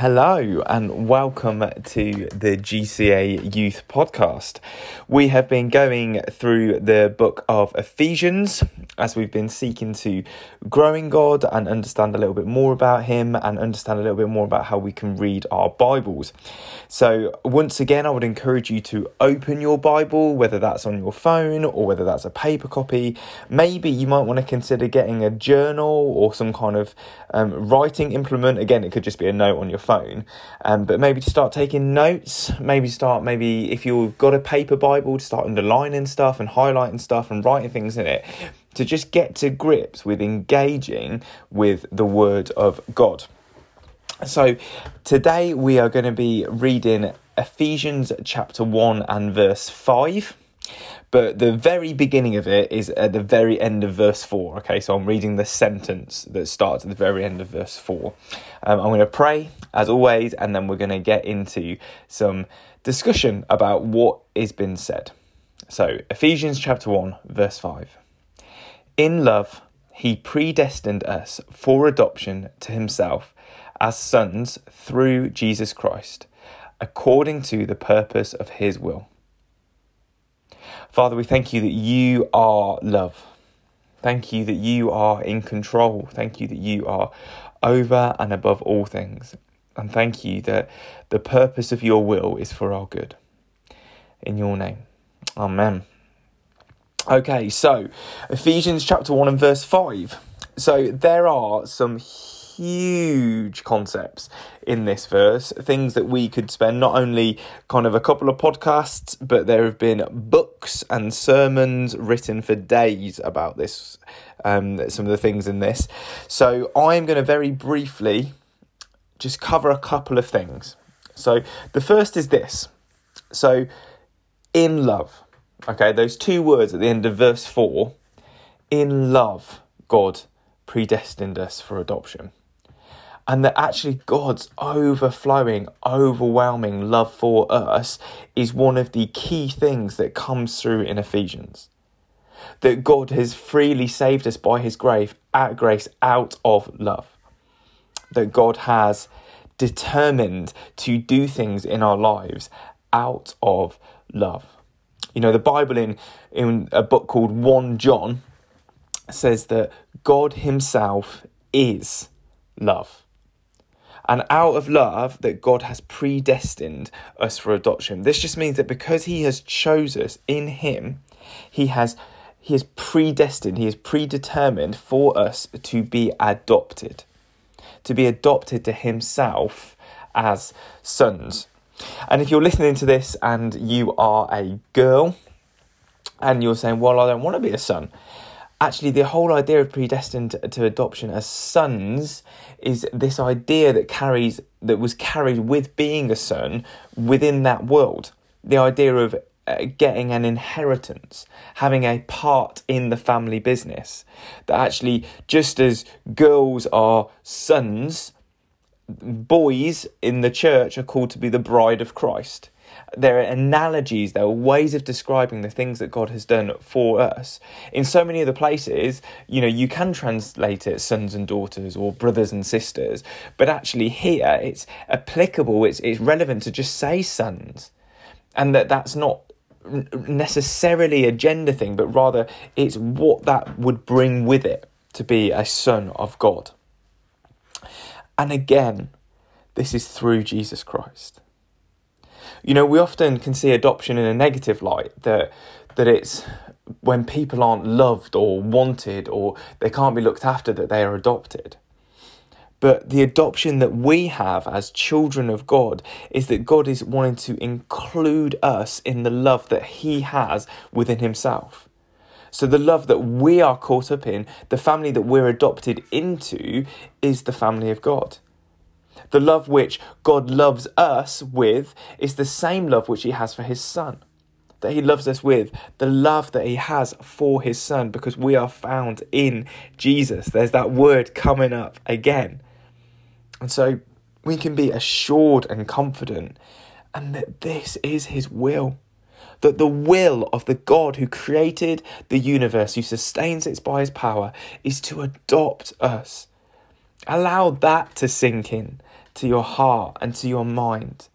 Hello and welcome to the GCA Youth Podcast. We have been going through the book of Ephesians as we've been seeking to grow in God and understand a little bit more about Him and understand a little bit more about how we can read our Bibles. So, once again, I would encourage you to open your Bible, whether that's on your phone or whether that's a paper copy. Maybe you might want to consider getting a journal or some kind of um, writing implement. Again, it could just be a note on your phone, um, but maybe to start taking notes, maybe start, maybe if you've got a paper Bible, to start underlining stuff and highlighting stuff and writing things in it, to just get to grips with engaging with the Word of God. So today we are going to be reading Ephesians chapter 1 and verse 5 but the very beginning of it is at the very end of verse 4. Okay, so I'm reading the sentence that starts at the very end of verse 4. Um, I'm going to pray, as always, and then we're going to get into some discussion about what is been said. So, Ephesians chapter 1, verse 5. In love, he predestined us for adoption to himself as sons through Jesus Christ, according to the purpose of his will Father, we thank you that you are love. Thank you that you are in control. Thank you that you are over and above all things. And thank you that the purpose of your will is for our good. In your name. Amen. Okay, so Ephesians chapter 1 and verse 5. So there are some huge concepts in this verse, things that we could spend not only kind of a couple of podcasts, but there have been books and sermons written for days about this, um, some of the things in this. So I'm going to very briefly just cover a couple of things. So the first is this. So in love, okay, those two words at the end of verse 4 in love, God predestined us for adoption and that actually God's overflowing, overwhelming love for us is one of the key things that comes through in Ephesians. That God has freely saved us by his grace, at grace out of love. That God has determined to do things in our lives out of love. You know, the Bible in, in a book called 1 John says that God himself is love and out of love that God has predestined us for adoption. This just means that because He has chosen us in Him, He has He is predestined, He is predetermined for us to be adopted, to be adopted to Himself as sons. And if you're listening to this and you are a girl and you're saying, Well, I don't want to be a son, actually the whole idea of predestined to adoption as sons is this idea that carries that was carried with being a son within that world. The idea of uh, getting an inheritance having a part in the family business that actually just as girls are sons boys in the church are called to be the bride of Christ there are analogies, there are ways of describing the things that God has done for us. In so many other places, you know, you can translate it sons and daughters or brothers and sisters, but actually here it's applicable, it's, it's relevant to just say sons. And that that's not necessarily a gender thing, but rather it's what that would bring with it to be a son of God. And again, this is through Jesus Christ. You know, we often can see adoption in a negative light that that it's when people aren't loved or wanted or they can't be looked after that they are adopted. But the adoption that we have as children of God is that God is wanting to include us in the love that He has within Himself. So, the love that we are caught up in, the family that we're adopted into, is the family of God. The love which God loves us with is the same love which He has for His Son. That He loves us with, the love that He has for His Son, because we are found in Jesus. There's that word coming up again. And so we can be assured and confident, and that this is His will that the will of the God who created the universe, who sustains it by his power, is to adopt us. Allow that to sink in to your heart and to your mind.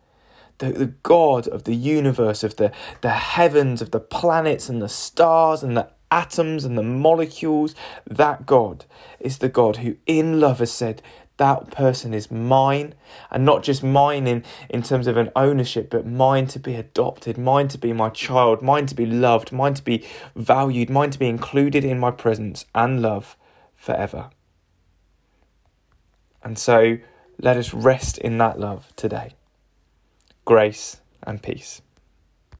The, the God of the universe, of the, the heavens, of the planets and the stars and the atoms and the molecules, that God is the God who, in love, has said, that person is mine and not just mine in, in terms of an ownership but mine to be adopted mine to be my child mine to be loved mine to be valued mine to be included in my presence and love forever. And so let us rest in that love today. Grace and peace